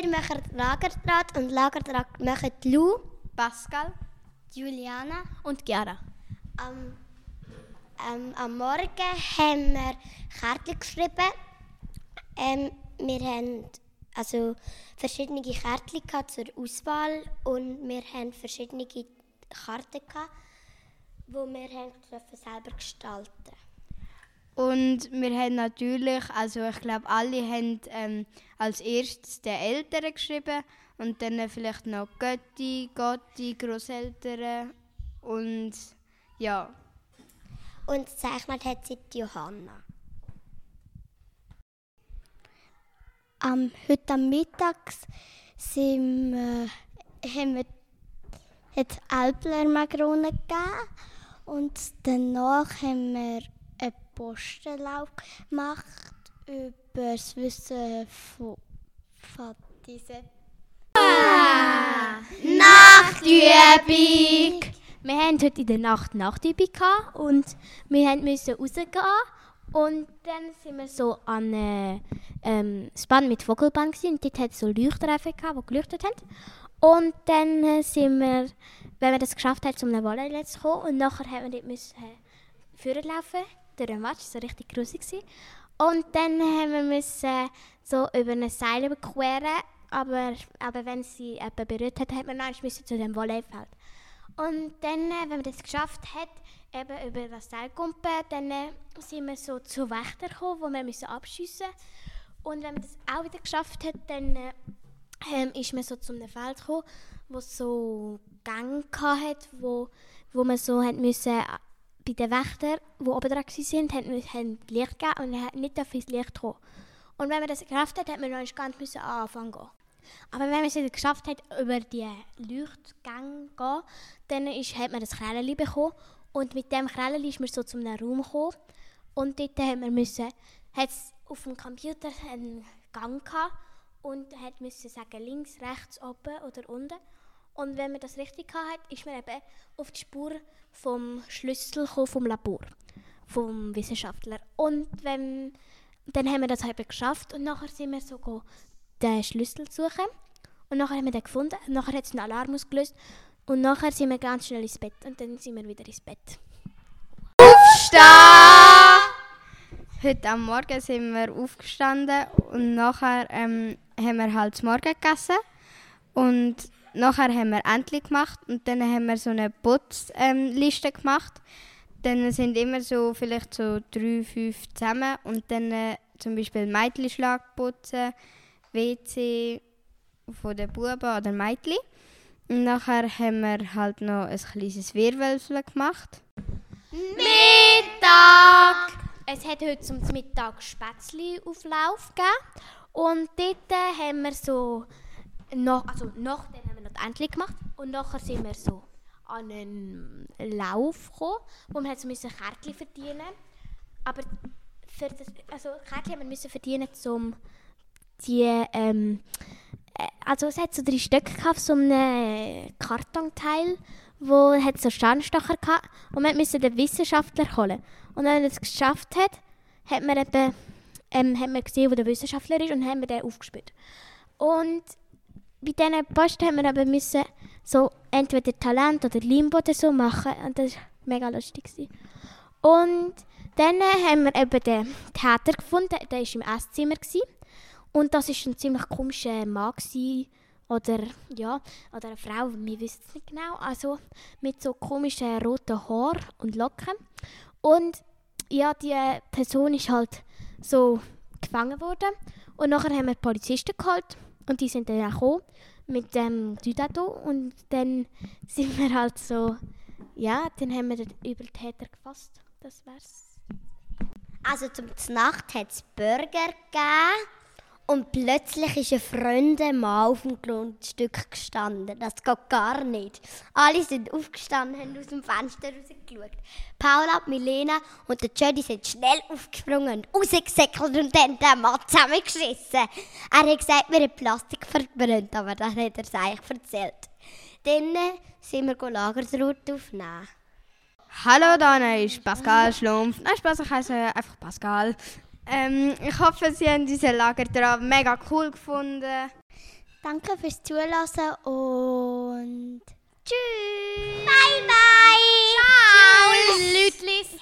Wir machen Lagerdraht und Lagerdraht machen Lou, Pascal Juliana. und Chiara. Am, ähm, am Morgen haben wir Kärtchen geschrieben. Ähm, wir haben also verschiedene Kärtchen zur Auswahl und wir haben verschiedene Karten gehabt, die wir haben selber gestalten Und wir haben natürlich, also ich glaube, alle haben ähm, als erstes den Eltern geschrieben und dann vielleicht noch Götti, Gotti, Großeltern und ja. Und gezeichnet hat sie die Johanna. Am, heute am Mittag sind wir, haben wir Alpler Makrone gegeben und danach haben wir Postenlauf gemacht über das Wissen von, von diesen Nachtübung! Wir haben heute in der Nacht Nachtübung und wir mussten rausgehen. Und dann sind wir so an äh, ähm, Band mit Vogelband gewesen, und dort hat so Leuchtreifen die geleuchtet haben. Und dann äh, sind wir, wenn wir das geschafft haben, zum Volley zu kommen und nachher haben wir dort müssen äh, laufen durch den Matsch, war richtig grusig. gewesen. Und dann haben wir so über ein Seil überqueren, aber, aber wenn sie jemanden berührt hat, hat man noch müssen zu dem Volleyfeld. Und dann, äh, wenn man das geschafft hat, eben über das Seil kumpen, dann äh, sind wir so zu Wächter gekommen, wo wir müssen abschiessen Und wenn man das auch wieder geschafft hat, dann äh, ähm, ist man so zu einem Feld gekommen, wo so Gänge hat, wo, wo man so hat müssen, bei den Wächtern, die oben dran waren, haben, haben Licht gegeben und man hat nicht auf ins Licht kommen. Und wenn man das geschafft hat, hat man noch ganz müssen anfangen. Aber wenn man es geschafft hat, über die Leuchtgänge zu gehen, dann ist, hat man das Kräleli bekommen. Und mit dem Kräleli ist man so zu einem Raum gekommen. Und dort haben wir müssen, hat's auf dem Computer einen Gang gehabt und hat müssen sagen, links, rechts, oben oder unten. Und wenn man das richtig hat, ist man eben auf die Spur vom Schlüssel gekommen, vom Labor, vom Wissenschaftler. Und wenn, dann haben wir das eben geschafft und nachher sind wir so den Schlüssel suchen. Und nachher haben wir den gefunden. Und nachher hat es einen Alarm ausgelöst. Und nachher sind wir ganz schnell ins Bett. Und dann sind wir wieder ins Bett. Heute am Morgen sind wir aufgestanden und nachher ähm, haben wir halt Morgen gegessen. Und nachher haben wir endlich gemacht und dann haben wir so eine Putzliste ähm, gemacht. Dann sind immer so vielleicht so drei, fünf zusammen und dann äh, zum Beispiel Mädchenschlag putzen, WC von den Buben oder Mädchen. Und nachher haben wir halt noch ein kleines Wirrwölfchen gemacht. Mittag! Es hat heute zum Mittag Spätzli-Auflauf gegeben. Und dort haben wir so, noch, also nachdem haben Entchen gemacht. Und nachher sind wir so an einen Lauf gekommen, wo wir halt müssen Kärtchen verdienen Aber für das, also Kärtchen müssen verdienen, um die, ähm, äh, also es hat so drei gehabt, auf so einem Kartonteil, wo hat so Sternstocher gehabt und wir mussten den Wissenschaftler holen. Und wenn er das geschafft hat, hat man eben, ähm, hat man gesehen, wo der Wissenschaftler ist und haben wir den aufgespürt. Und bei diesen Posten haben wir aber müssen so entweder Talent oder Limbo oder so machen und das war mega lustig. gewesen. Und dann haben wir eben den Täter gefunden, der war im Esszimmer. Gewesen. Und das war ein ziemlich komischer Mann. Gewesen. Oder, ja, oder eine Frau, wir wissen es nicht genau. Also mit so komischen roten Haaren und Locken. Und ja, die Person ist halt so gefangen worden. Und nachher haben wir die Polizisten geholt. Und die sind dann auch gekommen mit dem Düdato. Und dann sind wir halt so, ja, dann haben wir den Übeltäter gefasst. Das wär's. Also zum Nacht hat es Burger gegeben und plötzlich ist ein fremder Mann auf dem Grundstück gestanden. Das geht gar nicht. Alle sind aufgestanden, haben aus dem Fenster rausgeschaut. Paula, Milena und der Jody sind schnell aufgesprungen, rausgesäckelt und dann den Mann zusammengeschissen. Er hat gesagt, wir haben Plastik verbrannt, aber das hat er es eigentlich erzählt. Dann sind wir Lagertraut aufnehmen. Hallo, da ist Pascal Schlumpf. Nein, Spaß, ich heiße einfach Pascal. Ähm, ich hoffe, Sie haben unseren Lagertraum mega cool gefunden. Danke fürs Zulassen und tschüss! Bye, bye! Ciao, Ciao Lütlis!